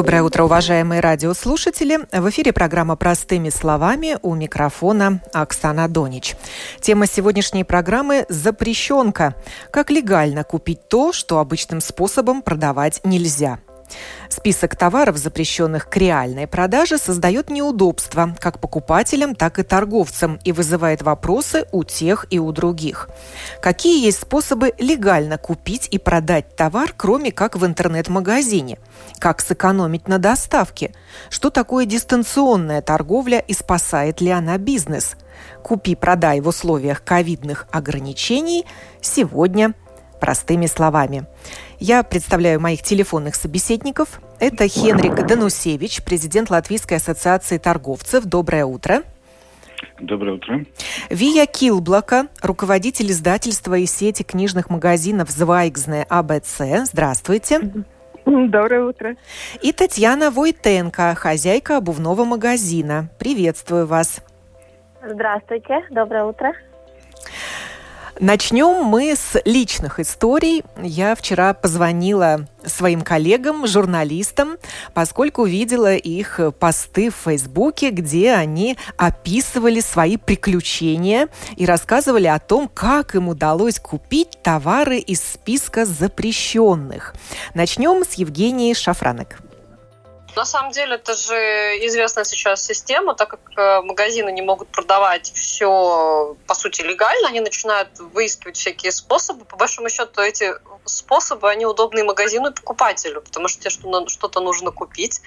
Доброе утро, уважаемые радиослушатели. В эфире программа «Простыми словами» у микрофона Оксана Донич. Тема сегодняшней программы – запрещенка. Как легально купить то, что обычным способом продавать нельзя – Список товаров, запрещенных к реальной продаже, создает неудобства как покупателям, так и торговцам и вызывает вопросы у тех и у других. Какие есть способы легально купить и продать товар, кроме как в интернет-магазине? Как сэкономить на доставке? Что такое дистанционная торговля и спасает ли она бизнес? Купи-продай в условиях ковидных ограничений сегодня простыми словами. Я представляю моих телефонных собеседников. Это Хенрик Данусевич, президент Латвийской ассоциации торговцев. Доброе утро. Доброе утро. Вия Килблока, руководитель издательства и сети книжных магазинов «Звайгзне АБЦ». Здравствуйте. Доброе утро. И Татьяна Войтенко, хозяйка обувного магазина. Приветствую вас. Здравствуйте. Доброе утро. Начнем мы с личных историй. Я вчера позвонила своим коллегам, журналистам, поскольку видела их посты в Фейсбуке, где они описывали свои приключения и рассказывали о том, как им удалось купить товары из списка запрещенных. Начнем с Евгении Шафранок. На самом деле, это же известная сейчас система, так как э, магазины не могут продавать все, по сути, легально, они начинают выискивать всякие способы. По большому счету, эти способы, они удобны магазину и покупателю, потому что тебе что-то нужно купить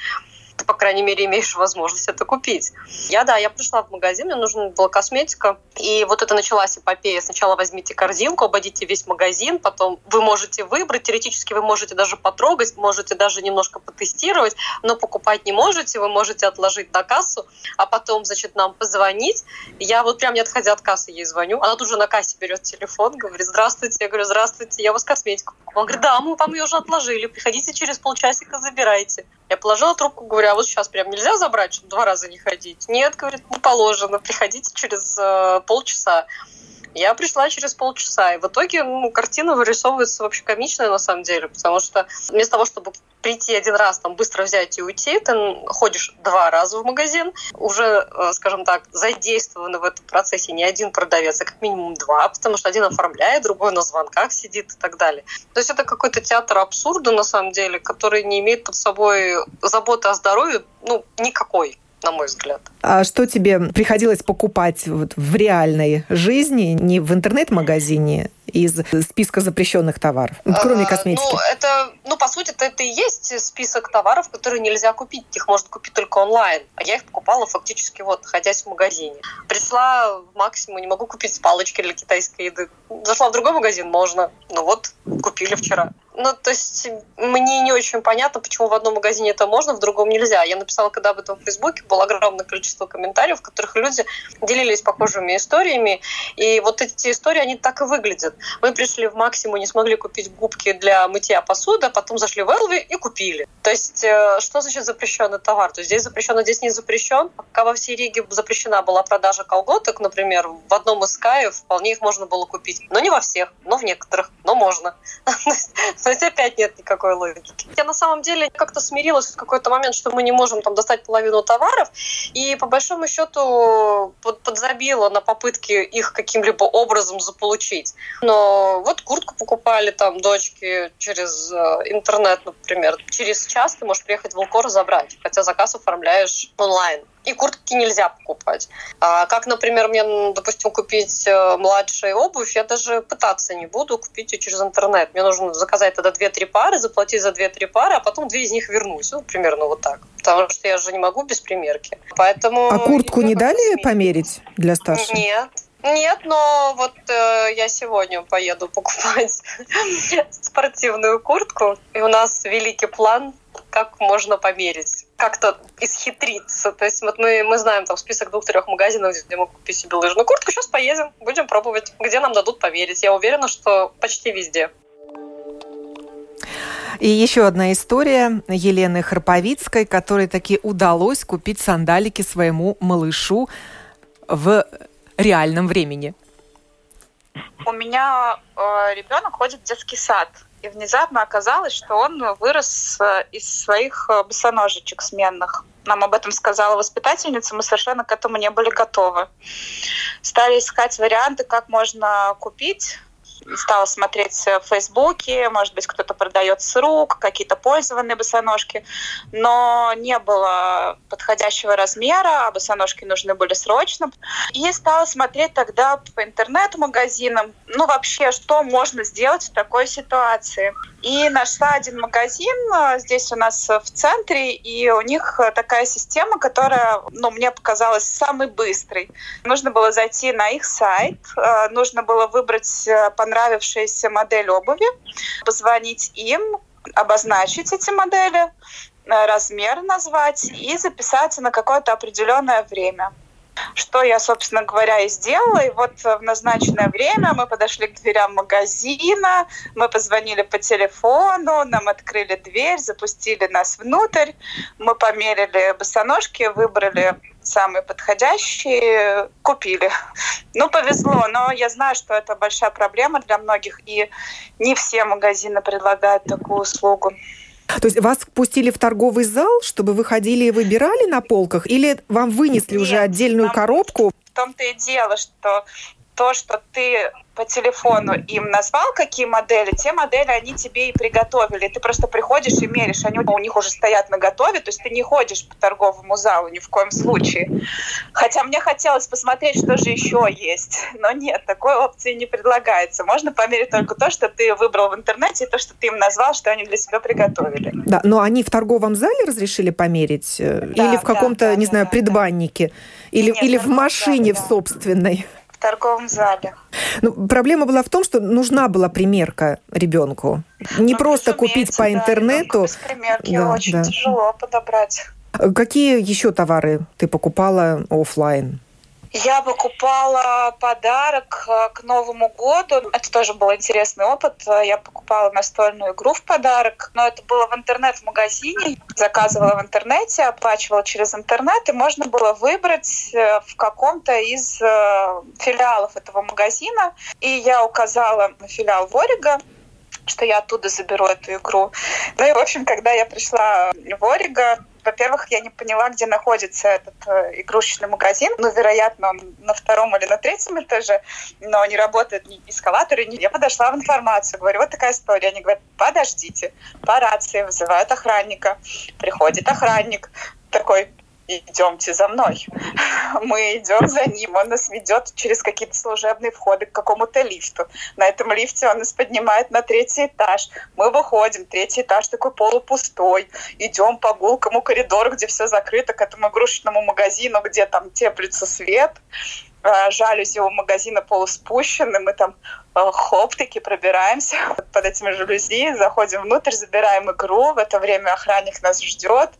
ты, по крайней мере, имеешь возможность это купить. Я, да, я пришла в магазин, мне нужна была косметика, и вот это началась эпопея. Сначала возьмите корзинку, обойдите весь магазин, потом вы можете выбрать, теоретически вы можете даже потрогать, можете даже немножко потестировать, но покупать не можете, вы можете отложить на кассу, а потом, значит, нам позвонить. Я вот прям не отходя от кассы ей звоню, она тут же на кассе берет телефон, говорит, здравствуйте, я говорю, здравствуйте, я у вас косметику. Он говорит, да, мы вам ее уже отложили, приходите через полчасика, забирайте. Я положила трубку, говорю, а вот сейчас прям нельзя забрать, чтобы два раза не ходить? Нет, говорит, не положено, приходите через э, полчаса. Я пришла через полчаса, и в итоге ну, картина вырисовывается вообще комичная на самом деле, потому что вместо того, чтобы прийти один раз, там, быстро взять и уйти, ты ходишь два раза в магазин, уже, э, скажем так, задействованы в этом процессе не один продавец, а как минимум два, потому что один оформляет, другой на звонках сидит и так далее. То есть это какой-то театр абсурда, на самом деле, который не имеет под собой заботы о здоровье, ну, никакой на мой взгляд. А что тебе приходилось покупать вот в реальной жизни, не в интернет-магазине, из списка запрещенных товаров, кроме а, косметики? Ну, это, ну, по сути, это, это и есть список товаров, которые нельзя купить. Их можно купить только онлайн. А я их покупала фактически вот, находясь в магазине. Пришла в максимум, не могу купить палочки для китайской еды. Зашла в другой магазин, можно. Ну вот, купили вчера. Ну, то есть мне не очень понятно, почему в одном магазине это можно, в другом нельзя. Я написала, когда об этом в Фейсбуке, было огромное количество комментариев, в которых люди делились похожими историями. И вот эти истории, они так и выглядят. Мы пришли в Максиму, не смогли купить губки для мытья посуды, а потом зашли в Элви и купили. То есть э, что значит запрещенный товар? То есть здесь запрещен, здесь не запрещен. Пока во всей Риге запрещена была продажа колготок, например, в одном из Каев вполне их можно было купить. Но не во всех, но в некоторых, но можно. То есть опять нет никакой логики. Я на самом деле как-то смирилась в какой-то момент, что мы не можем там достать половину товаров, и по большому счету подзабила на попытки их каким-либо образом заполучить. Но вот куртку покупали там дочки через э, интернет, например. Через час ты можешь приехать в Волкор забрать, хотя заказ оформляешь онлайн и куртки нельзя покупать. А как, например, мне, допустим, купить э, младшую обувь, я даже пытаться не буду купить ее через интернет. Мне нужно заказать тогда 2-3 пары, заплатить за 2-3 пары, а потом две из них вернусь. Ну, примерно вот так. Потому что я же не могу без примерки. Поэтому... А куртку не дали померить для старших? Нет. Нет, но вот э, я сегодня поеду покупать спортивную куртку, и у нас великий план, как можно померить как-то исхитриться. То есть вот мы, мы знаем там список двух-трех магазинов, где мы купить себе лыжную куртку. Сейчас поедем, будем пробовать, где нам дадут померить. Я уверена, что почти везде. И еще одна история Елены Храповицкой, которой таки удалось купить сандалики своему малышу в реальном времени. У меня э, ребенок ходит в детский сад, и внезапно оказалось, что он вырос э, из своих э, босоножечек сменных. Нам об этом сказала воспитательница, мы совершенно к этому не были готовы. Стали искать варианты, как можно купить стала смотреть в Фейсбуке, может быть, кто-то продает с рук, какие-то пользованные босоножки, но не было подходящего размера, а босоножки нужны были срочно. И стала смотреть тогда по интернет-магазинам, ну вообще, что можно сделать в такой ситуации. И нашла один магазин э, здесь у нас в центре, и у них такая система, которая, ну, мне показалась самой быстрой. Нужно было зайти на их сайт, э, нужно было выбрать э, понравившуюся модель обуви, позвонить им, обозначить эти модели, размер назвать и записаться на какое-то определенное время. Что я, собственно говоря, и сделала. И вот в назначенное время мы подошли к дверям магазина, мы позвонили по телефону, нам открыли дверь, запустили нас внутрь, мы померили босоножки, выбрали самые подходящие, купили. Ну, повезло, но я знаю, что это большая проблема для многих, и не все магазины предлагают такую услугу. То есть вас пустили в торговый зал, чтобы вы ходили и выбирали на полках, или вам вынесли Нет, уже отдельную коробку? В том-то и дело, что то, что ты по телефону им назвал, какие модели, те модели они тебе и приготовили. Ты просто приходишь и меришь, они у них уже стоят на готове, то есть ты не ходишь по торговому залу ни в коем случае. Хотя мне хотелось посмотреть, что же еще есть. Но нет, такой опции не предлагается. Можно померить только то, что ты выбрал в интернете, и то, что ты им назвал, что они для себя приготовили. Да, но они в торговом зале разрешили померить? Э, да, или в каком-то, да, не да, знаю, да, предбаннике? Или, Нет, или в машине зале, в собственной? Торговом зале. Ну, проблема была в том, что нужна была примерка ребенку. Не ну, просто купить по интернету. Да, без примерки да, очень да. тяжело подобрать. Какие еще товары ты покупала офлайн? Я покупала подарок э, к Новому году. Это тоже был интересный опыт. Я покупала настольную игру в подарок, но это было в интернет-магазине. Заказывала в интернете, оплачивала через интернет, и можно было выбрать э, в каком-то из э, филиалов этого магазина. И я указала филиал Ворига, что я оттуда заберу эту игру. Ну и, в общем, когда я пришла в Ориго, во-первых, я не поняла, где находится этот э, игрушечный магазин. Ну, вероятно, он на втором или на третьем этаже, но не работает ни эскалаторы. Ни... Я подошла в информацию, говорю, вот такая история. Они говорят, подождите, по рации вызывают охранника. Приходит охранник, такой, идемте за мной. Мы идем за ним, он нас ведет через какие-то служебные входы к какому-то лифту. На этом лифте он нас поднимает на третий этаж. Мы выходим, третий этаж такой полупустой. Идем по гулкому коридору, где все закрыто, к этому игрушечному магазину, где там теплится свет а, жалюзи у магазина полуспущены, мы там а, хоп таки пробираемся под этими жалюзи, заходим внутрь, забираем игру, в это время охранник нас ждет,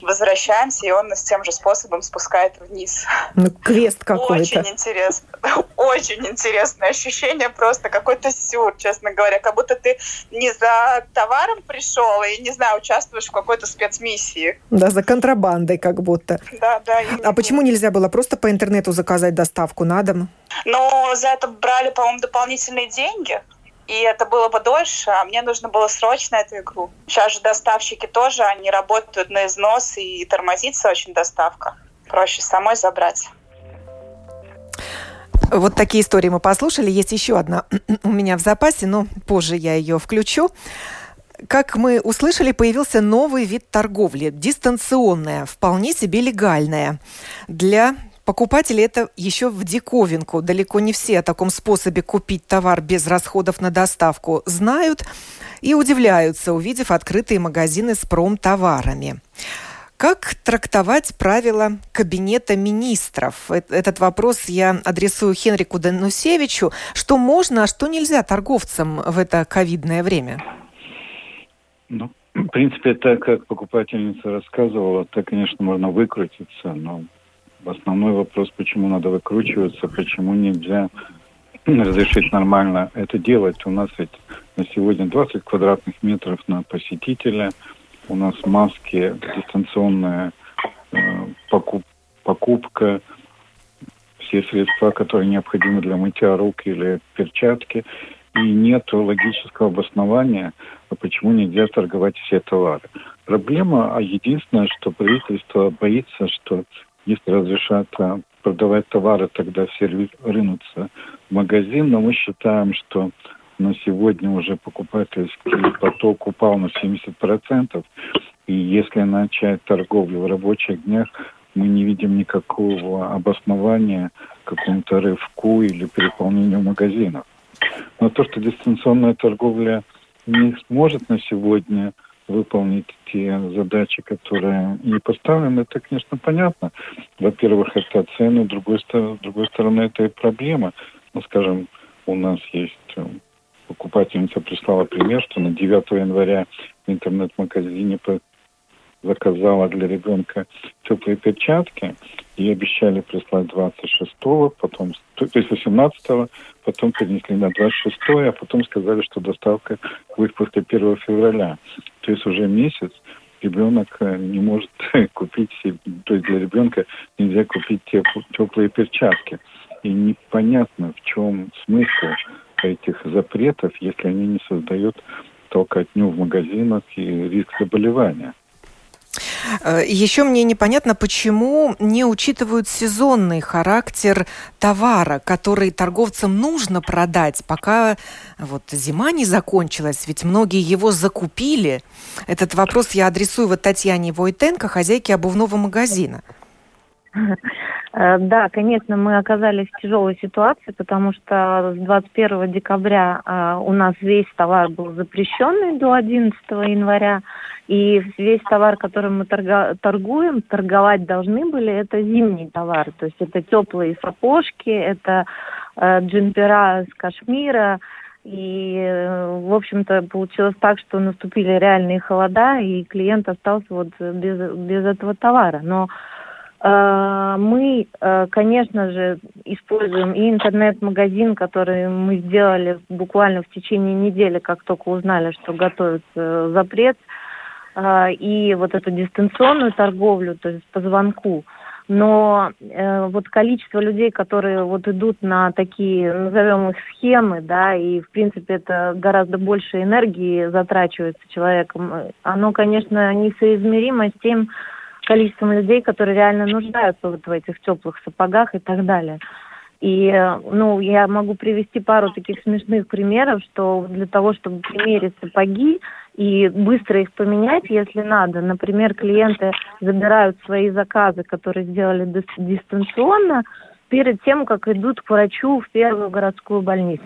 возвращаемся, и он нас тем же способом спускает вниз. Ну, квест какой-то. Очень интересно. Очень интересное ощущение, просто какой-то сюр, честно говоря. Как будто ты не за товаром пришел и, не знаю, участвуешь в какой-то спецмиссии. Да, за контрабандой как будто. Да, да. А почему нельзя было просто по интернету заказать доставку на дом? Ну, за это брали, по-моему, дополнительные деньги и это было бы дольше, а мне нужно было срочно эту игру. Сейчас же доставщики тоже, они работают на износ, и тормозится очень доставка. Проще самой забрать. Вот такие истории мы послушали. Есть еще одна у меня в запасе, но позже я ее включу. Как мы услышали, появился новый вид торговли, дистанционная, вполне себе легальная, для Покупатели это еще в диковинку. Далеко не все о таком способе купить товар без расходов на доставку знают и удивляются, увидев открытые магазины с промтоварами. Как трактовать правила кабинета министров? Этот вопрос я адресую Хенрику Данусевичу. Что можно, а что нельзя торговцам в это ковидное время? Ну, в принципе, так как покупательница рассказывала, так, конечно, можно выкрутиться, но Основной вопрос, почему надо выкручиваться, почему нельзя разрешить нормально это делать. У нас ведь на сегодня 20 квадратных метров на посетителя. У нас маски, дистанционная э, покуп, покупка, все средства, которые необходимы для мытья рук или перчатки. И нет логического обоснования, почему нельзя торговать все товары. Проблема, а единственное, что правительство боится, что если разрешат продавать товары, тогда все рынутся в магазин, но мы считаем, что на сегодня уже покупательский поток упал на 70%, и если начать торговлю в рабочих днях, мы не видим никакого обоснования какому-то рывку или переполнению магазинов. Но то, что дистанционная торговля не сможет на сегодня выполнить те задачи, которые ей поставлены, это, конечно, понятно. Во-первых, это цены, другой, с другой стороны, это и проблема. Ну, скажем, у нас есть э, покупательница прислала пример, что на 9 января в интернет-магазине заказала для ребенка теплые перчатки и обещали прислать 26-го, потом, то есть 18-го, потом перенесли на 26-е, а потом сказали, что доставка будет после 1 февраля. То есть уже месяц ребенок э, не может купить то есть для ребенка нельзя купить теплые перчатки. И непонятно, в чем смысл этих запретов, если они не создают толкотню в магазинах и риск заболевания. Э, Еще мне непонятно, почему не учитывают сезонный характер товара, который торговцам нужно продать, пока вот зима не закончилась, ведь многие его закупили. Этот вопрос я адресую вот Татьяне Войтенко, хозяйке обувного магазина. Э, да, конечно, мы оказались в тяжелой ситуации, потому что с 21 декабря э, у нас весь товар был запрещенный до 11 января, и весь товар, которым мы торгуем, торговать должны были, это зимний товар, то есть это теплые сапожки, это э, джемпера с Кашмира, и, в общем-то, получилось так, что наступили реальные холода, и клиент остался вот без, без этого товара. Но мы, э, конечно же, используем и интернет-магазин, который мы сделали буквально в течение недели, как только узнали, что готовится запрет, э, и вот эту дистанционную торговлю, то есть по звонку. Но э, вот количество людей, которые вот идут на такие, назовем их схемы, да, и в принципе это гораздо больше энергии затрачивается человеком, оно, конечно, несоизмеримо с тем, количеством людей, которые реально нуждаются вот в этих теплых сапогах и так далее. И, ну, я могу привести пару таких смешных примеров, что для того, чтобы примерить сапоги и быстро их поменять, если надо, например, клиенты забирают свои заказы, которые сделали дистанционно, перед тем, как идут к врачу в первую городскую больницу.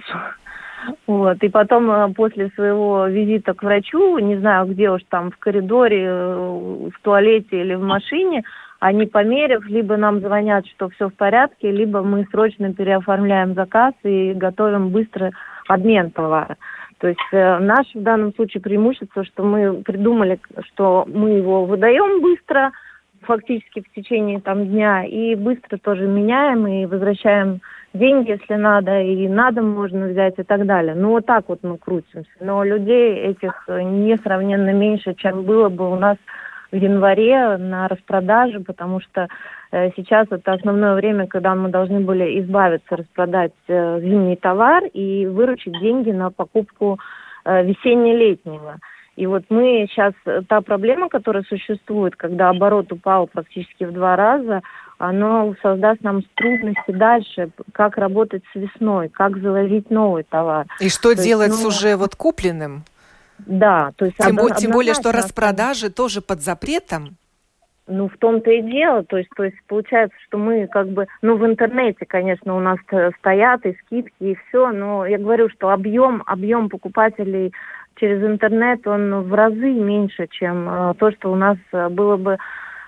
Вот. И потом э, после своего визита к врачу, не знаю, где уж там, в коридоре, э, в туалете или в машине, они померив, либо нам звонят, что все в порядке, либо мы срочно переоформляем заказ и готовим быстро обмен товара. То есть э, наше в данном случае преимущество, что мы придумали, что мы его выдаем быстро, фактически в течение там дня, и быстро тоже меняем и возвращаем деньги, если надо, и надо можно взять и так далее. Ну, вот так вот мы крутимся. Но людей этих несравненно меньше, чем было бы у нас в январе на распродаже, потому что э, сейчас это основное время, когда мы должны были избавиться, распродать э, зимний товар и выручить деньги на покупку э, весенне-летнего. И вот мы сейчас, э, та проблема, которая существует, когда оборот упал практически в два раза, оно создаст нам трудности дальше, как работать с весной, как завозить новый товар. И что то делать есть, ну, с уже вот купленным? Да, то есть тем, одно, тем более, что распродажи тоже под запретом. Ну, в том-то и дело, то есть, то есть получается, что мы как бы, ну, в интернете, конечно, у нас стоят и скидки, и все, но я говорю, что объем, объем покупателей через интернет, он в разы меньше, чем э, то, что у нас э, было бы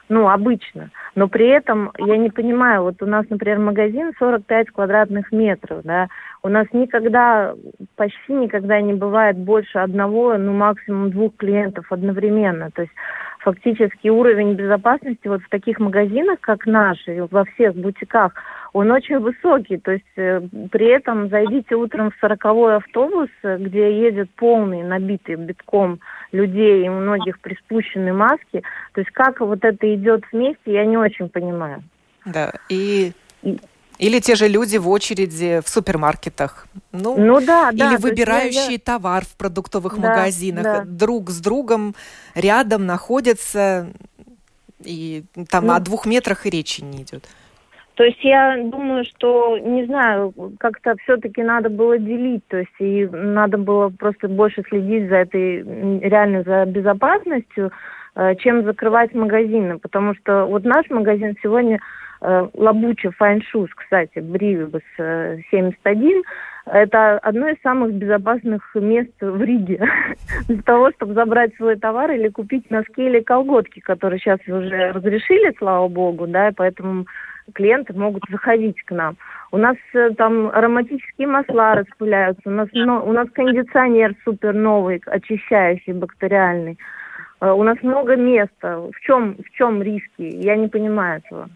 ну, обычно. Но при этом я не понимаю, вот у нас, например, магазин 45 квадратных метров, да, у нас никогда, почти никогда не бывает больше одного, ну, максимум двух клиентов одновременно. То есть фактически уровень безопасности вот в таких магазинах, как наши, во всех бутиках, он очень высокий. То есть э, при этом зайдите утром в сороковой автобус, э, где едет полный, набитый битком людей, и у многих приспущены маски. То есть как вот это идет вместе, я не очень понимаю. Да, и или те же люди в очереди в супермаркетах. Ну, ну да, да. Или выбирающие я... товар в продуктовых да, магазинах. Да. Друг с другом рядом находятся, и там ну, о двух метрах и речи не идет. То есть я думаю, что, не знаю, как-то все-таки надо было делить, то есть и надо было просто больше следить за этой, реально за безопасностью, э, чем закрывать магазины, потому что вот наш магазин сегодня Э, Лабуча Файншус, кстати, Бривибус 71, это одно из самых безопасных мест в Риге. Для того, чтобы забрать свой товар или купить носки или колготки, которые сейчас уже разрешили, слава богу, да, поэтому клиенты могут заходить к нам. У нас э, там ароматические масла распыляются, у нас, но, у нас кондиционер супер новый, очищающий, бактериальный. Э, у нас много места. В чем, в чем риски? Я не понимаю этого.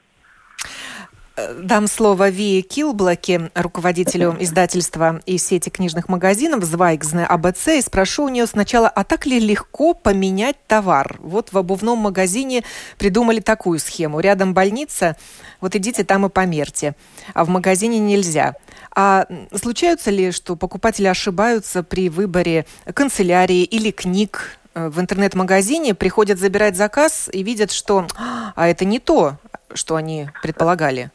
Дам слово Вии Килблаке, руководителю издательства и сети книжных магазинов «Звайгзне АБЦ», и спрошу у нее сначала, а так ли легко поменять товар? Вот в обувном магазине придумали такую схему. Рядом больница, вот идите там и померьте, а в магазине нельзя. А случаются ли, что покупатели ошибаются при выборе канцелярии или книг, э, в интернет-магазине приходят забирать заказ и видят, что а это не то, что они предполагали?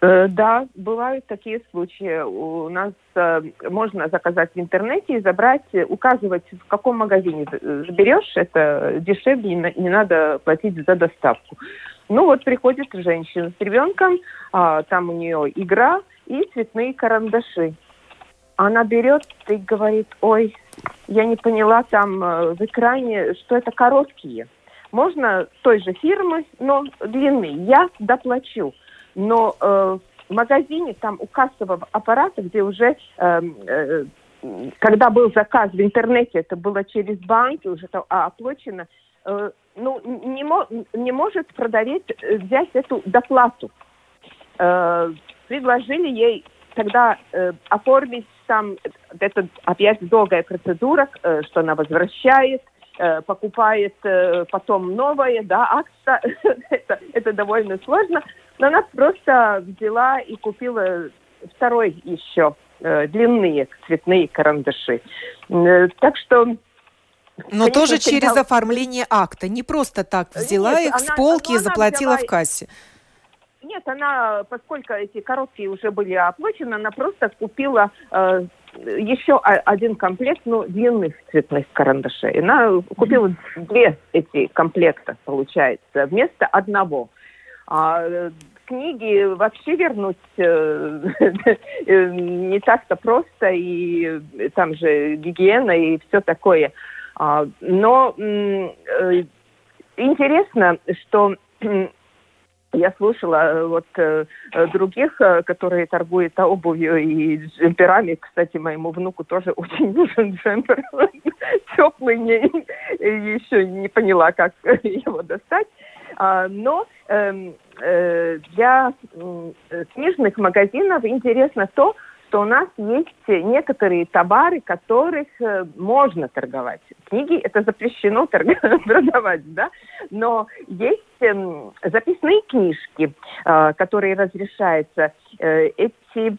Э, да, бывают такие случаи. У нас э, можно заказать в интернете и забрать, указывать, в каком магазине заберешь, это дешевле, не надо платить за доставку. Ну вот приходит женщина с ребенком, а, там у нее игра и цветные карандаши. Она берет и говорит, ой, я не поняла там э, в экране, что это короткие. Можно той же фирмы, но длины. Я доплачу. Но э, в магазине, там у кассового аппарата, где уже, э, э, когда был заказ в интернете, это было через банки, уже это оплачено, э, ну, не, мо не может продавец э, взять эту доплату. Э, предложили ей тогда э, оформить там, это опять долгая процедура, э, что она возвращает, покупает э, потом новое, да, акция, это, это довольно сложно, но она просто взяла и купила второй еще э, длинные цветные карандаши. Так что но Конечно, тоже через всегда... оформление акта, не просто так взяла Нет, их она, с полки и заплатила взяла... в кассе. Нет, она, поскольку эти короткие уже были оплачены, она просто купила э, еще один комплект, ну, длинных цветных карандашей. Она купила две эти комплекта, получается, вместо одного. А книги вообще вернуть э, не так-то просто, и там же гигиена и все такое. А, но э, интересно, что я слушала э, вот э, э, других, которые торгуют обувью и джемперами. Кстати, моему внуку тоже очень нужен джемпер. Теплый, не, еще не поняла, как его достать. А, но эм, для книжных магазинов интересно то, что у нас есть некоторые товары, которых можно торговать. Книги это запрещено продавать, да, но есть эм, записные книжки, э, которые разрешаются. Э, эти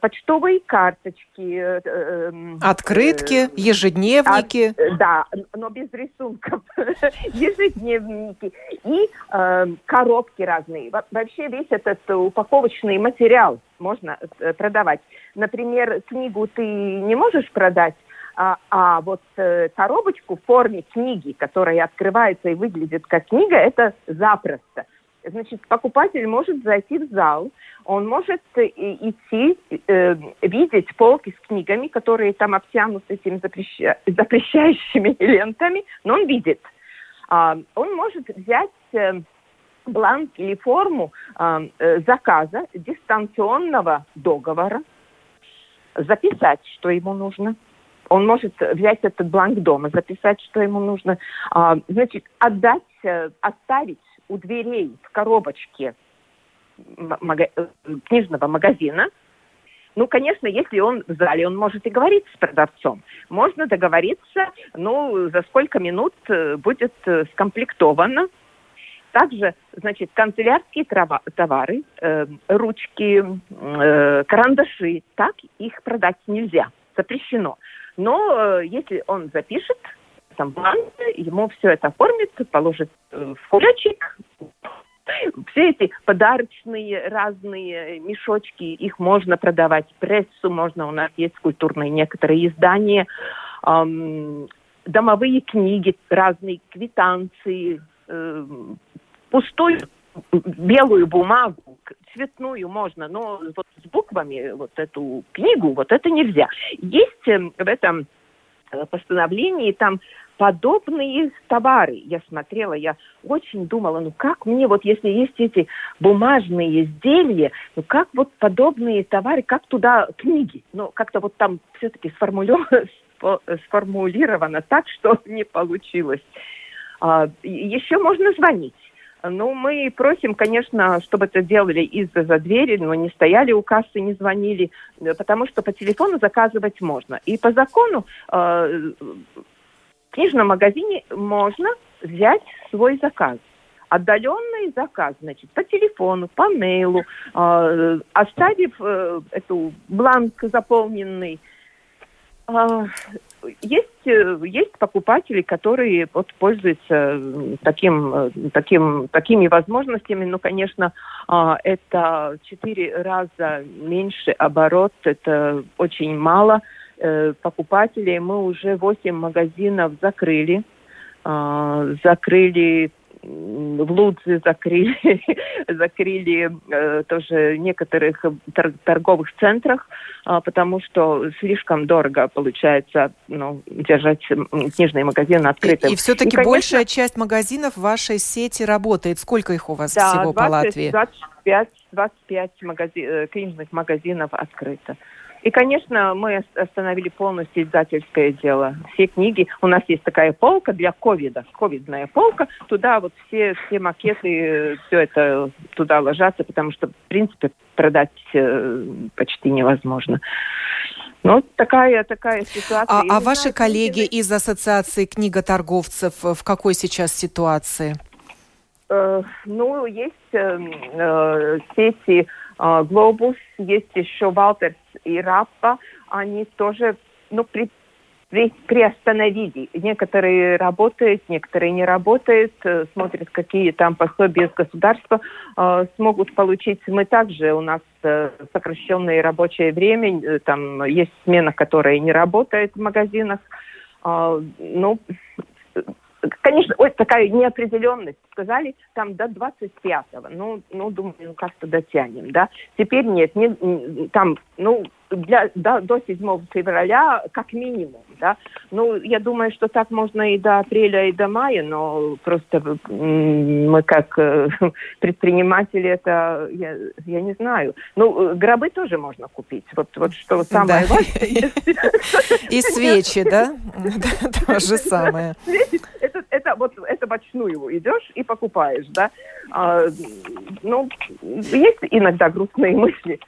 почтовые карточки. Эм, Открытки, ежедневники. От, да, но без рисунков. ежедневники. И эм, коробки разные. Вообще весь этот упаковочный материал можно продавать. Например, книгу ты не можешь продать, а, а вот э, коробочку в форме книги, которая открывается и выглядит как книга, это запросто. Значит, покупатель может зайти в зал, он может э, идти, э, видеть полки с книгами, которые там обтянуты этими запреща... запрещающими лентами, но он видит. А, он может взять э, бланк или форму а, э, заказа дистанционного договора, записать, что ему нужно. Он может взять этот бланк дома, записать, что ему нужно. А, значит, отдать, э, оставить у дверей в коробочке мага- книжного магазина, ну, конечно, если он в зале, он может и говорить с продавцом. Можно договориться, ну, за сколько минут будет скомплектовано также, значит, канцелярские трава, товары, э, ручки, э, карандаши, так их продать нельзя, запрещено. Но э, если он запишет, там бланк, ему все это оформит, положит э, в кулечек, все эти подарочные разные мешочки, их можно продавать, прессу можно, у нас есть культурные некоторые издания, эм, домовые книги, разные квитанции, э, пустую белую бумагу, цветную можно, но вот с буквами вот эту книгу, вот это нельзя. Есть эм, в этом э, постановлении там подобные товары. Я смотрела, я очень думала, ну как мне вот, если есть эти бумажные изделия, ну как вот подобные товары, как туда книги? Ну как-то вот там все-таки сформулировано так, что не получилось. А, еще можно звонить. Ну, мы просим, конечно, чтобы это делали из-за двери, но не стояли у кассы, не звонили, э, потому что по телефону заказывать можно. И по закону э, в книжном магазине можно взять свой заказ. Отдаленный заказ, значит, по телефону, по мейлу, э, оставив э, эту бланк заполненный, э, есть, э, есть покупатели, которые вот пользуются таким, э, таким, такими возможностями. Ну, конечно, а, это четыре раза меньше оборот, это очень мало э, покупателей. Мы уже восемь магазинов закрыли. А, закрыли в Лудзе закрыли, закрыли э, тоже некоторых тор- торговых центрах, э, потому что слишком дорого получается ну, держать книжные магазины открытыми. И, и все-таки и, большая часть магазинов в вашей сети работает. Сколько их у вас да, всего 20, по Латвии? 25, 25 магази- книжных магазинов открыто. И, конечно, мы остановили полностью издательское дело. Все книги, у нас есть такая полка для ковида, ковидная полка, туда вот все, все макеты, все это туда ложатся, потому что, в принципе, продать э, почти невозможно. Ну, такая, такая ситуация. А, а ваши коллеги из Ассоциации книготорговцев в какой сейчас ситуации? Э, ну, есть э, э, сети э, Глобус, есть еще Валтерс и Раппа, они тоже ну, при, при, приостановили. Некоторые работают, некоторые не работают, э, смотрят, какие там пособия с государства э, смогут получить. Мы также, у нас э, сокращенное рабочее время, э, там есть смена, которая не работает в магазинах. Э, ну, конечно, ой, такая неопределенность. Сказали там до 25-го. Ну, ну, думаю, ну как-то дотянем, да. Теперь нет, не, там, ну, для, до, до 7 февраля как минимум, да. Ну, я думаю, что так можно и до апреля, и до мая, но просто мы как э, предприниматели это, я, я не знаю. Ну, гробы тоже можно купить. Вот, вот что самое важное. И свечи, да? То же самое. Это, это вот это вручную идешь и покупаешь, да. А, ну, есть иногда грустные мысли.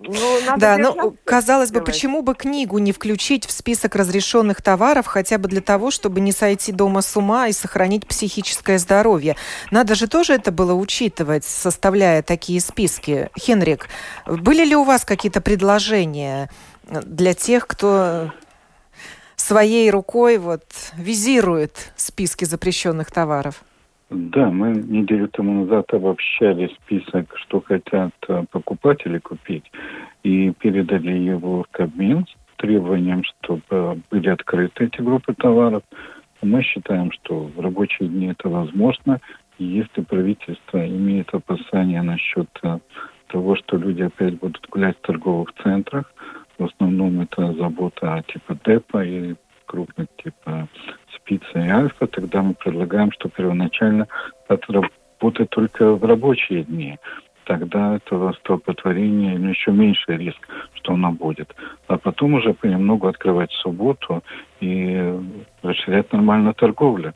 Ну, да, ну, казалось бы, почему бы книгу не включить в список разрешенных товаров, хотя бы для того, чтобы не сойти дома с ума и сохранить психическое здоровье? Надо же тоже это было учитывать, составляя такие списки. Хенрик, были ли у вас какие-то предложения для тех, кто своей рукой вот визирует списки запрещенных товаров? Да, мы неделю тому назад обобщали список, что хотят э, покупатели купить, и передали его в Кабмин с требованием, чтобы были открыты эти группы товаров. Мы считаем, что в рабочие дни это возможно, если правительство имеет опасения насчет э, того, что люди опять будут гулять в торговых центрах, в основном это забота типа ДЭПа и крупных типа спица и альфа, тогда мы предлагаем, что первоначально это работает только в рабочие дни. Тогда этого столпотворения ну, еще меньше риск, что оно будет. А потом уже понемногу открывать субботу и расширять нормальную торговлю.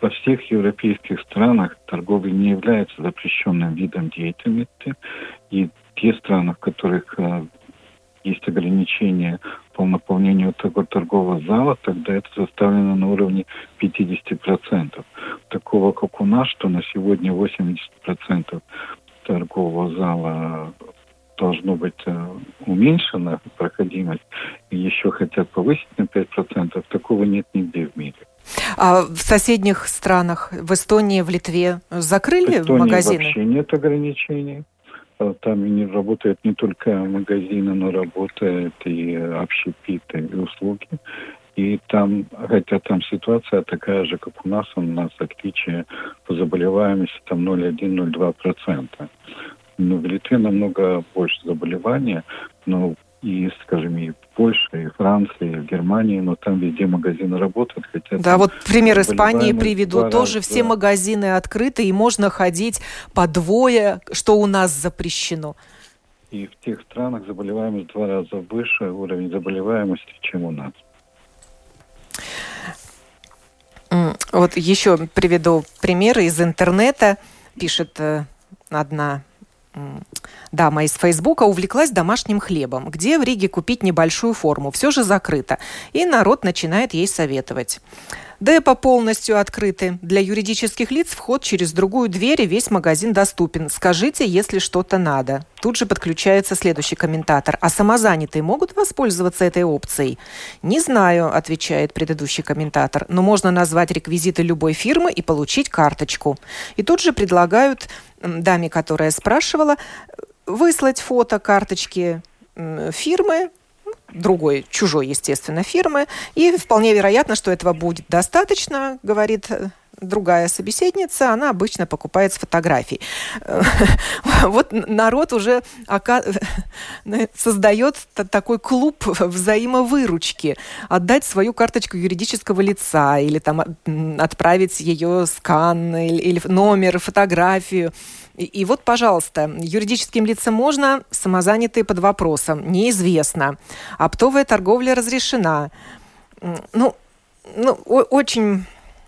во всех европейских странах торговля не является запрещенным видом деятельности. И те страны, в которых э, есть ограничения по наполнению торгового зала, тогда это заставлено на уровне 50%. Такого, как у нас, что на сегодня 80% торгового зала должно быть э, уменьшена проходимость, и еще хотят повысить на 5%, такого нет нигде в мире. А в соседних странах, в Эстонии, в Литве, закрыли в Эстонии магазины? вообще нет ограничений. А там не работают не только магазины, но работают и общепиты, и услуги. И там, хотя там ситуация такая же, как у нас, у нас отличие по заболеваемости там 0,1-0,2%. Но в Литве намного больше заболевания, но и, скажем, и в Польше, и в Франции, и в Германии, но там везде магазины работают. Хотя да, вот пример Испании приведу. Тоже раза, все да. магазины открыты, и можно ходить по двое, что у нас запрещено. И в тех странах заболеваемость в два раза выше уровень заболеваемости, чем у нас. Вот еще приведу примеры из интернета. Пишет э, одна дама из Фейсбука увлеклась домашним хлебом, где в Риге купить небольшую форму. Все же закрыто. И народ начинает ей советовать. Депо полностью открыты. Для юридических лиц вход через другую дверь и весь магазин доступен. Скажите, если что-то надо. Тут же подключается следующий комментатор. А самозанятые могут воспользоваться этой опцией? Не знаю, отвечает предыдущий комментатор. Но можно назвать реквизиты любой фирмы и получить карточку. И тут же предлагают даме, которая спрашивала, выслать фото карточки фирмы, другой, чужой, естественно, фирмы. И вполне вероятно, что этого будет достаточно, говорит э, другая собеседница, она обычно покупает с фотографий. Вот народ уже создает такой клуб взаимовыручки. Отдать свою карточку юридического лица или там отправить ее скан или номер, фотографию. И, и вот, пожалуйста, юридическим лицам можно, самозанятые под вопросом, неизвестно. Оптовая торговля разрешена. Ну, ну очень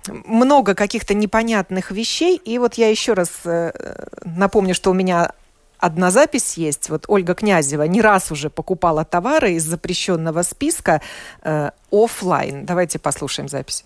много каких-то непонятных вещей. И вот я еще раз э, напомню, что у меня одна запись есть. Вот Ольга Князева не раз уже покупала товары из запрещенного списка э, офлайн. Давайте послушаем запись.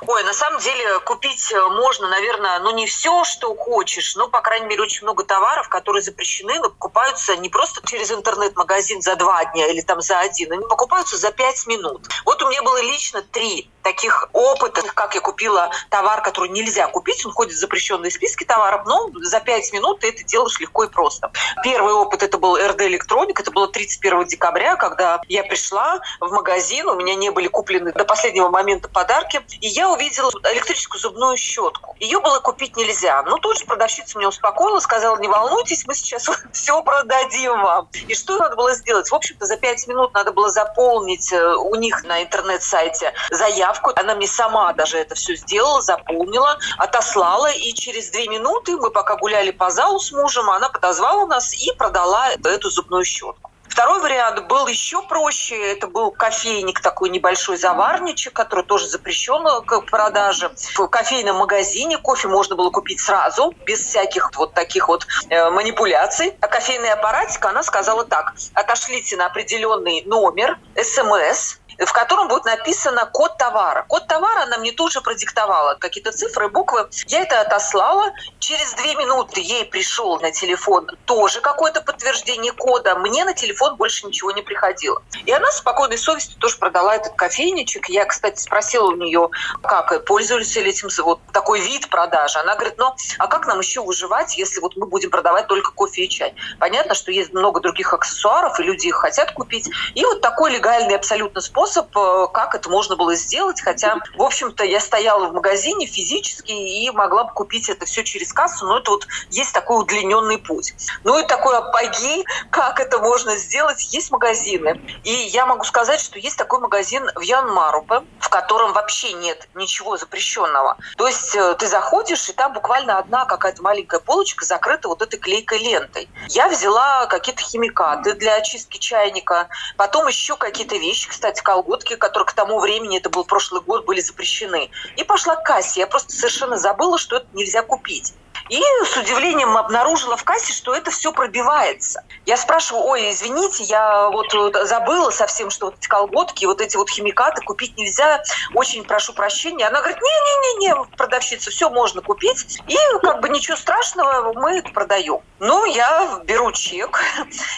Ой, на самом деле купить э, можно, наверное, ну не все, что хочешь, но, по крайней мере, очень много товаров, которые запрещены, но покупаются не просто через интернет-магазин за два дня или там за один, они покупаются за пять минут. Вот у меня было лично три таких опытов, как я купила товар, который нельзя купить, он входит в запрещенные списки товаров, но за пять минут ты это делаешь легко и просто. Первый опыт это был РД Электроник, это было 31 декабря, когда я пришла в магазин, у меня не были куплены до последнего момента подарки, и я увидела электрическую зубную щетку. Ее было купить нельзя. Ну, тут же продавщица меня успокоила, сказала, не волнуйтесь, мы сейчас все продадим вам. И что надо было сделать? В общем-то, за пять минут надо было заполнить э, у них на интернет-сайте заявку. Она мне сама даже это все сделала, заполнила, отослала. И через две минуты мы пока гуляли по залу с мужем, она подозвала нас и продала эту зубную щетку. Второй вариант был еще проще. Это был кофейник, такой небольшой заварничек, который тоже запрещен к продаже. В кофейном магазине кофе можно было купить сразу, без всяких вот таких вот э, манипуляций. А кофейный аппаратик, она сказала так, отошлите на определенный номер, смс, в котором будет написано код товара. Код товара она мне тоже продиктовала, какие-то цифры, буквы. Я это отослала. Через две минуты ей пришел на телефон тоже какое-то подтверждение кода. Мне на телефон больше ничего не приходило. И она спокойной совестью тоже продала этот кофейничек. Я, кстати, спросила у нее, как пользуются ли этим вот такой вид продажи. Она говорит, ну, а как нам еще выживать, если вот мы будем продавать только кофе и чай? Понятно, что есть много других аксессуаров, и люди их хотят купить. И вот такой легальный абсолютно способ способ, э, как это можно было сделать, хотя, в общем-то, я стояла в магазине физически и могла бы купить это все через кассу, но это вот есть такой удлиненный путь. Ну и такой апогей, как это можно сделать, есть магазины. И я могу сказать, что есть такой магазин в Янмарупе, в котором вообще нет ничего запрещенного. То есть э, ты заходишь, и там буквально одна какая-то маленькая полочка закрыта вот этой клейкой лентой. Я взяла какие-то химикаты для очистки чайника, потом еще какие-то вещи, кстати, колготки, которые к тому времени, это был прошлый год, были запрещены. И пошла к кассе. Я просто совершенно забыла, что это нельзя купить. И с удивлением обнаружила в кассе, что это все пробивается. Я спрашиваю, ой, извините, я вот забыла совсем, что вот эти колготки, вот эти вот химикаты купить нельзя, очень прошу прощения. Она говорит, не-не-не, продавщица, все можно купить, и как бы ничего страшного, мы это продаем. Ну, я беру чек,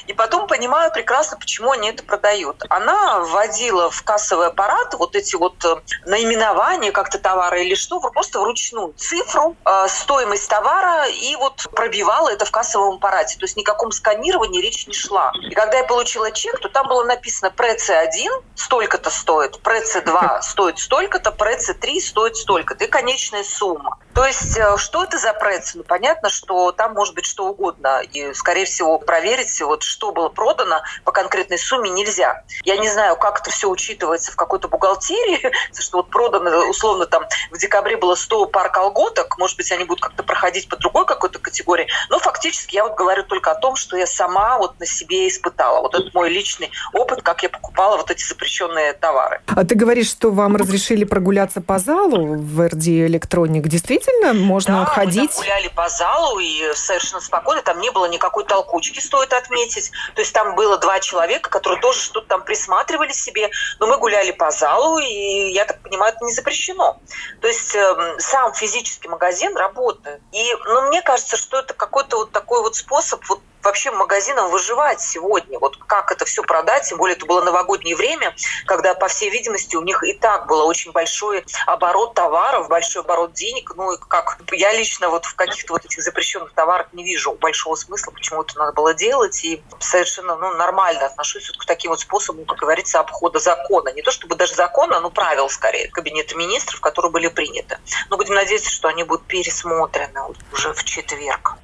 и потом понимаю прекрасно, почему они это продают. Она вводила в кассовый аппарат вот эти вот э, наименования как-то товара или что, просто вручную цифру, э, стоимость товара, товара и вот пробивала это в кассовом аппарате. То есть никаком сканировании речь не шла. И когда я получила чек, то там было написано ПРЦ-1 столько-то стоит, ПРЦ-2 стоит столько-то, ПРЦ-3 стоит столько-то. И конечная сумма. То есть э, что это за пресс? Ну, понятно, что там может быть что угодно. И, скорее всего, проверить, вот, что было продано по конкретной сумме нельзя. Я не знаю, как это все учитывается в какой-то бухгалтерии, что вот продано, условно, там в декабре было 100 пар колготок, может быть, они будут как-то проходить по другой какой-то категории. Но фактически я вот говорю только о том, что я сама вот на себе испытала. Вот это мой личный опыт, как я покупала вот эти запрещенные товары. А ты говоришь, что вам разрешили прогуляться по залу в РД Электроник. Действительно? действительно можно да, ходить? мы гуляли по залу и совершенно спокойно, там не было никакой толкучки, стоит отметить. То есть там было два человека, которые тоже что-то там присматривали себе, но мы гуляли по залу, и я так понимаю, это не запрещено. То есть э, сам физический магазин работает. И ну, мне кажется, что это какой-то вот такой вот способ вот вообще магазинам выживать сегодня? Вот как это все продать? Тем более это было новогоднее время, когда, по всей видимости, у них и так был очень большой оборот товаров, большой оборот денег. Ну, и как я лично вот в каких-то вот этих запрещенных товарах не вижу большого смысла, почему это надо было делать. И совершенно ну, нормально отношусь вот к таким вот способам, как говорится, обхода закона. Не то чтобы даже закона, но правил скорее Кабинета министров, которые были приняты. Но будем надеяться, что они будут пересмотрены уже в четверг.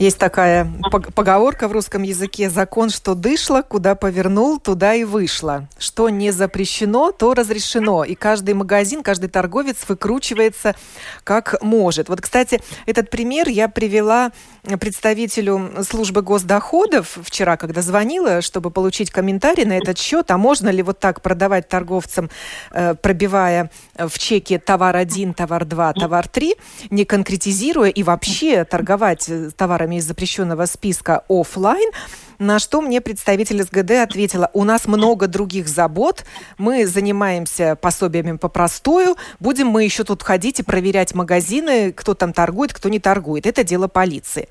Есть такая поговорка в русском языке «закон, что дышло, куда повернул, туда и вышло». Что не запрещено, то разрешено. И каждый магазин, каждый торговец выкручивается как может. Вот, кстати, этот пример я привела представителю службы госдоходов вчера, когда звонила, чтобы получить комментарий на этот счет, а можно ли вот так продавать торговцам, э, пробивая в чеке товар 1, товар 2, товар 3, не конкретизируя и вообще торговать э, товарами товарами из запрещенного списка офлайн. На что мне представитель СГД ответила, у нас много других забот, мы занимаемся пособиями по простую, будем мы еще тут ходить и проверять магазины, кто там торгует, кто не торгует. Это дело полиции.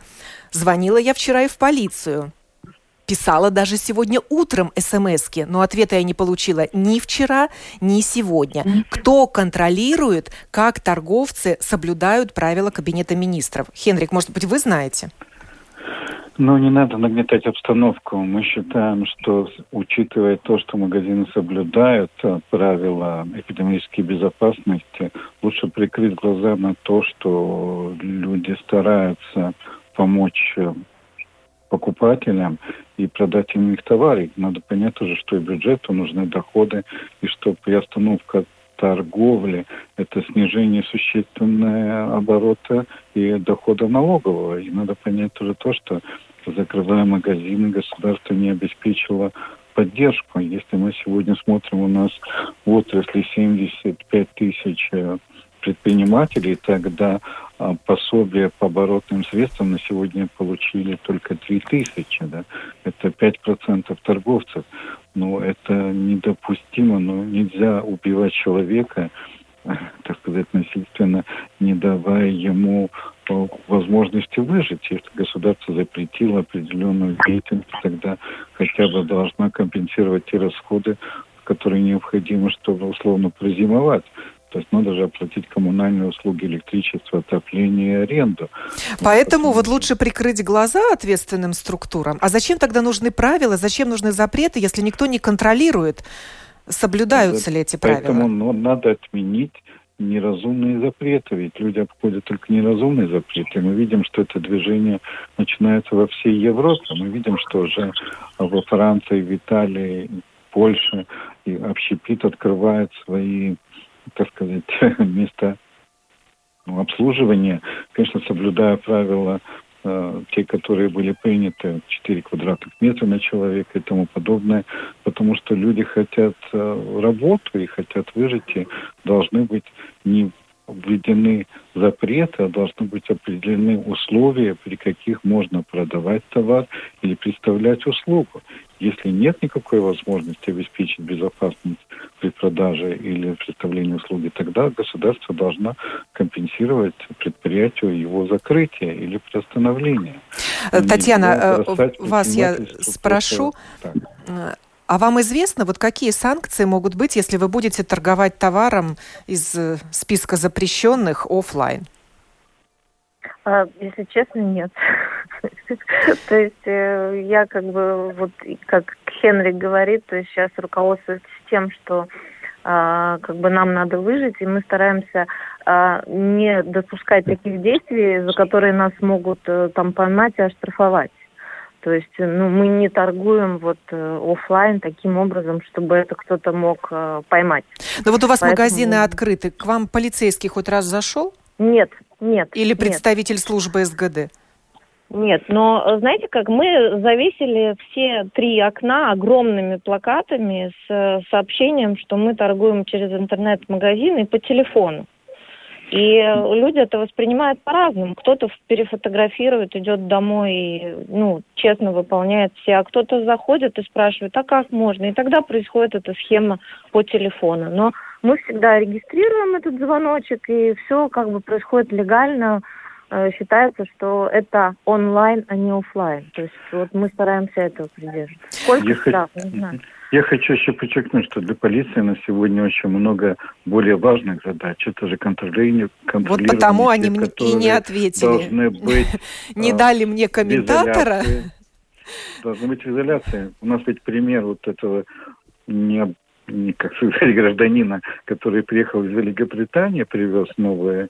Звонила я вчера и в полицию. Писала даже сегодня утром смс но ответа я не получила ни вчера, ни сегодня. Кто контролирует, как торговцы соблюдают правила Кабинета министров? Хенрик, может быть, вы знаете? Ну, не надо нагнетать обстановку. Мы считаем, что, учитывая то, что магазины соблюдают э, правила эпидемической безопасности, лучше прикрыть глаза на то, что люди стараются помочь э, покупателям и продать им их товары. Надо понять уже, что и бюджету нужны доходы, и что приостановка торговли – это снижение существенного оборота и дохода налогового. И надо понять уже то, что закрывая магазины, государство не обеспечило поддержку. Если мы сегодня смотрим, у нас в отрасли 75 тысяч э, предпринимателей, тогда а, пособие по оборотным средствам на сегодня получили только 3 тысячи. Да? Это 5% торговцев. Но это недопустимо, но нельзя убивать человека, так сказать, насильственно, не давая ему возможности выжить. Если государство запретило определенную деятельность, тогда хотя бы должна компенсировать те расходы, которые необходимы, чтобы условно прозимовать. То есть надо же оплатить коммунальные услуги, электричество, отопление аренду. Поэтому вот лучше прикрыть глаза ответственным структурам. А зачем тогда нужны правила, зачем нужны запреты, если никто не контролирует, соблюдаются ли эти правила? Поэтому ну, надо отменить неразумные запреты, ведь люди обходят только неразумные запреты. Мы видим, что это движение начинается во всей Европе. Мы видим, что уже во Франции, в Италии, Польше и общепит открывает свои, так сказать, места ну, обслуживания, конечно, соблюдая правила э, те, которые были приняты, 4 квадратных метра на человека и тому подобное, потому что люди хотят э, работу и хотят выжить, и должны быть не введены запреты, а должны быть определены условия, при каких можно продавать товар или представлять услугу. Если нет никакой возможности обеспечить безопасность при продаже или представлении услуги, тогда государство должно компенсировать предприятию его закрытие или приостановление. Татьяна, э, вас я спрошу. Так. А вам известно, вот какие санкции могут быть, если вы будете торговать товаром из э, списка запрещенных офлайн? А, если честно, нет. То есть э, я как бы, вот как Хенрик говорит, то есть сейчас руководствуюсь тем, что а, как бы нам надо выжить, и мы стараемся а, не допускать таких действий, за которые нас могут э, там поймать и оштрафовать. То есть ну, мы не торгуем вот э, офлайн таким образом, чтобы это кто-то мог э, поймать. Но вот у вас Поэтому... магазины открыты. К вам полицейский хоть раз зашел? Нет, нет. Или представитель нет. службы СГД? Нет, но э, знаете как, мы завесили все три окна огромными плакатами с э, сообщением, что мы торгуем через интернет-магазин и по телефону. И люди это воспринимают по-разному. Кто-то перефотографирует, идет домой и ну, честно выполняет все, а кто-то заходит и спрашивает, а как можно? И тогда происходит эта схема по телефону. Но мы всегда регистрируем этот звоночек, и все как бы происходит легально. Э, считается, что это онлайн, а не офлайн. То есть вот мы стараемся этого придерживаться. Сколько штраф, не знаю. Я хочу еще подчеркнуть, что для полиции на сегодня очень много более важных задач. Это же контролирование. Вот потому они мне и не ответили. Быть... Не а, дали мне комментатора. Должны быть в изоляции. У нас ведь пример вот этого не не, как сказать, гражданина, который приехал из Великобритании, привез новые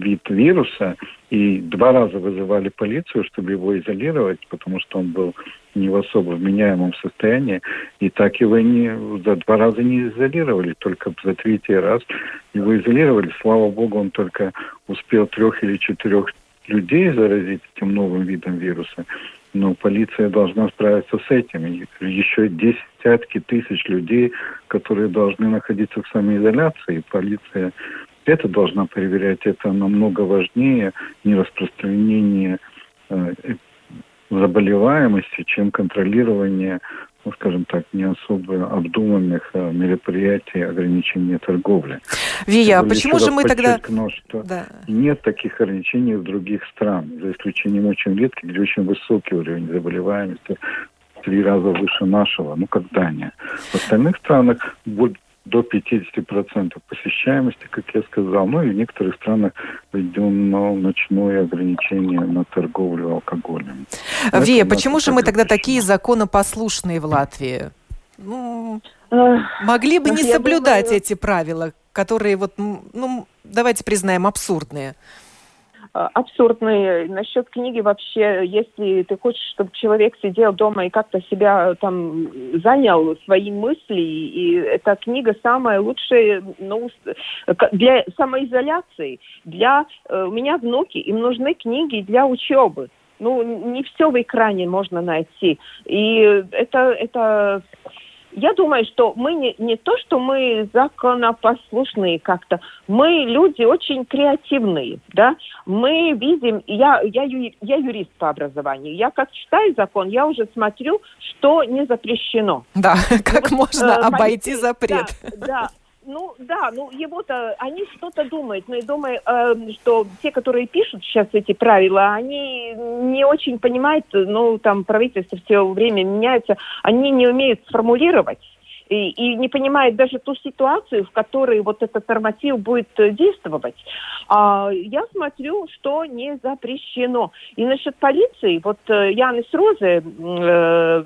вид вируса, и два раза вызывали полицию, чтобы его изолировать, потому что он был не в особо вменяемом состоянии, и так его не, за два раза не изолировали, только за третий раз его изолировали. Слава богу, он только успел трех или четырех людей заразить этим новым видом вируса, но полиция должна справиться с этим. И еще десятки тысяч людей, которые должны находиться в самоизоляции, полиция это должна проверять. Это намного важнее не распространение э, заболеваемости, чем контролирование, ну, скажем так, не особо обдуманных э, мероприятий ограничения торговли. Вия, а почему же мы тогда... что да. нет таких ограничений в других странах, за исключением очень редких, где очень высокий уровень заболеваемости, три раза выше нашего, ну как Дания. В остальных странах до 50% посещаемости, как я сказал. Ну и в некоторых странах введено ночное ограничение на торговлю алкоголем. Вия, почему же мы тогда такие законопослушные в Латвии? Ну, могли бы не соблюдать думаю... эти правила, которые вот, ну, давайте признаем, абсурдные. Э, абсурдные. Насчет книги вообще, если ты хочешь, чтобы человек сидел дома и как-то себя э, там занял свои мысли, и эта книга самая лучшая ну, для самоизоляции. Для, э, у меня внуки, им нужны книги для учебы. Ну, не все в экране можно найти. И это, это я думаю, что мы не, не то, что мы законопослушные как-то, мы люди очень креативные, да, мы видим, я, я, я юрист по образованию, я как читаю закон, я уже смотрю, что не запрещено. Да, как вот, можно э, обойти запрет. Да, да, ну да, ну его-то они что-то думают, но я думаю, э, что те, которые пишут сейчас эти правила, они не очень понимают, ну там правительство все время меняется, они не умеют сформулировать и, и не понимает даже ту ситуацию, в которой вот этот норматив будет действовать. А, я смотрю, что не запрещено. И насчет полиции, вот Янис Розе, э,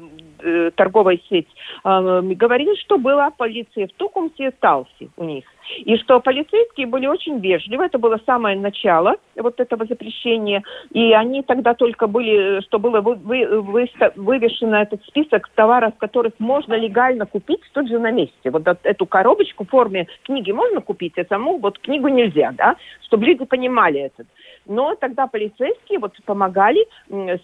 торговая сеть, э, говорили, что была полиция в Тукумсе и Талсе у них – И что полицейские были очень вежливы, это было самое начало вот этого запрещения, и они тогда только были, что было вы, вы, вы, вывешено этот список товаров, которых можно легально купить тут же на месте. Вот эту коробочку в форме книги можно купить, а саму вот книгу нельзя, да, чтобы люди понимали это. Но тогда полицейские вот помогали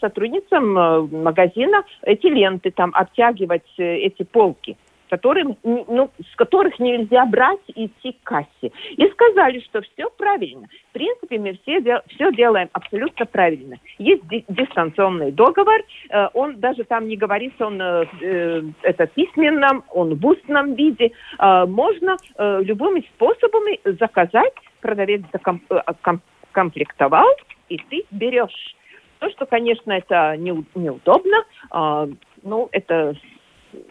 сотрудницам э, магазина эти ленты там обтягивать э, эти полки которым, ну, с которых нельзя брать и идти к кассе. И сказали, что все правильно. В принципе, мы все, дел, все делаем абсолютно правильно. Есть дистанционный договор, э, он даже там не говорится, он э, э, это письменном, он в устном виде. Э, можно э, любыми способами заказать, продавец э, и ты берешь. То, что, конечно, это не, неудобно, э, ну, это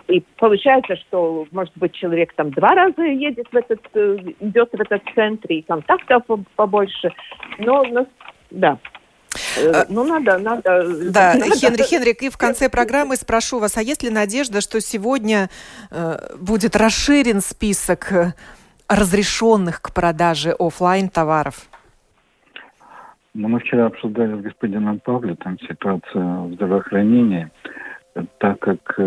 и получается, что, может быть, человек там два раза едет в этот, э, идет в этот центр, и контактов побольше. Но, но да. Э, а, ну, надо, надо... Да, надо. Хенри, Хенрик, и в конце программы спрошу вас, а есть ли надежда, что сегодня э, будет расширен список э, разрешенных к продаже офлайн товаров? Ну, мы вчера обсуждали с господином Павле там ситуацию в здравоохранении, так как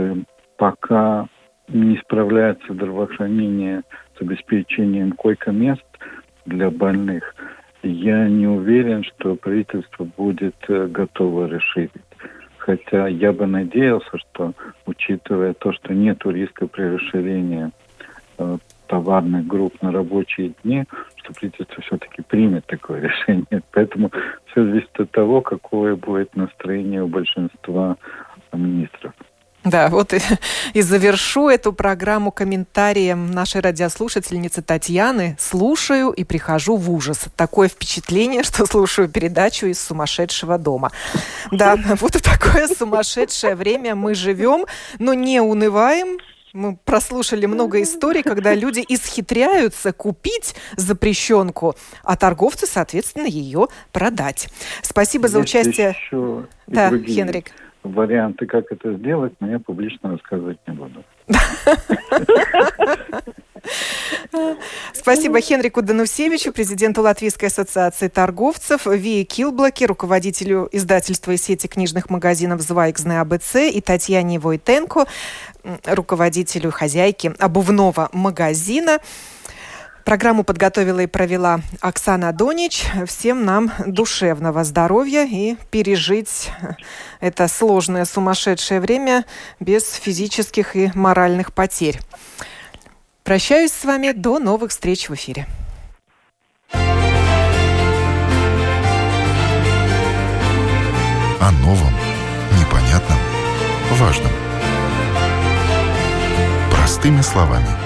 пока не справляется здравоохранение с обеспечением койко-мест для больных, я не уверен, что правительство будет э, готово расширить. Хотя я бы надеялся, что, учитывая то, что нет риска при расширении э, товарных групп на рабочие дни, что правительство все-таки примет такое решение. Поэтому все зависит от того, какое будет настроение у большинства министров. Да, вот и, и завершу эту программу комментарием нашей радиослушательницы Татьяны. Слушаю и прихожу в ужас. Такое впечатление, что слушаю передачу из сумасшедшего дома. Да, вот в такое сумасшедшее время мы живем, но не унываем, мы прослушали много историй, когда люди исхитряются купить запрещенку, а торговцы, соответственно, ее продать. Спасибо Есть за участие. Еще да, Хенрик варианты, как это сделать, но я публично рассказывать не буду. Спасибо Хенрику Данусевичу, президенту Латвийской ассоциации торговцев, Вии Килблоке, руководителю издательства и сети книжных магазинов «Звайкзне АБЦ» и Татьяне Войтенко, руководителю хозяйки обувного магазина. Программу подготовила и провела Оксана Донич. Всем нам душевного здоровья и пережить это сложное, сумасшедшее время без физических и моральных потерь. Прощаюсь с вами. До новых встреч в эфире. О новом, непонятном, важном. Простыми словами –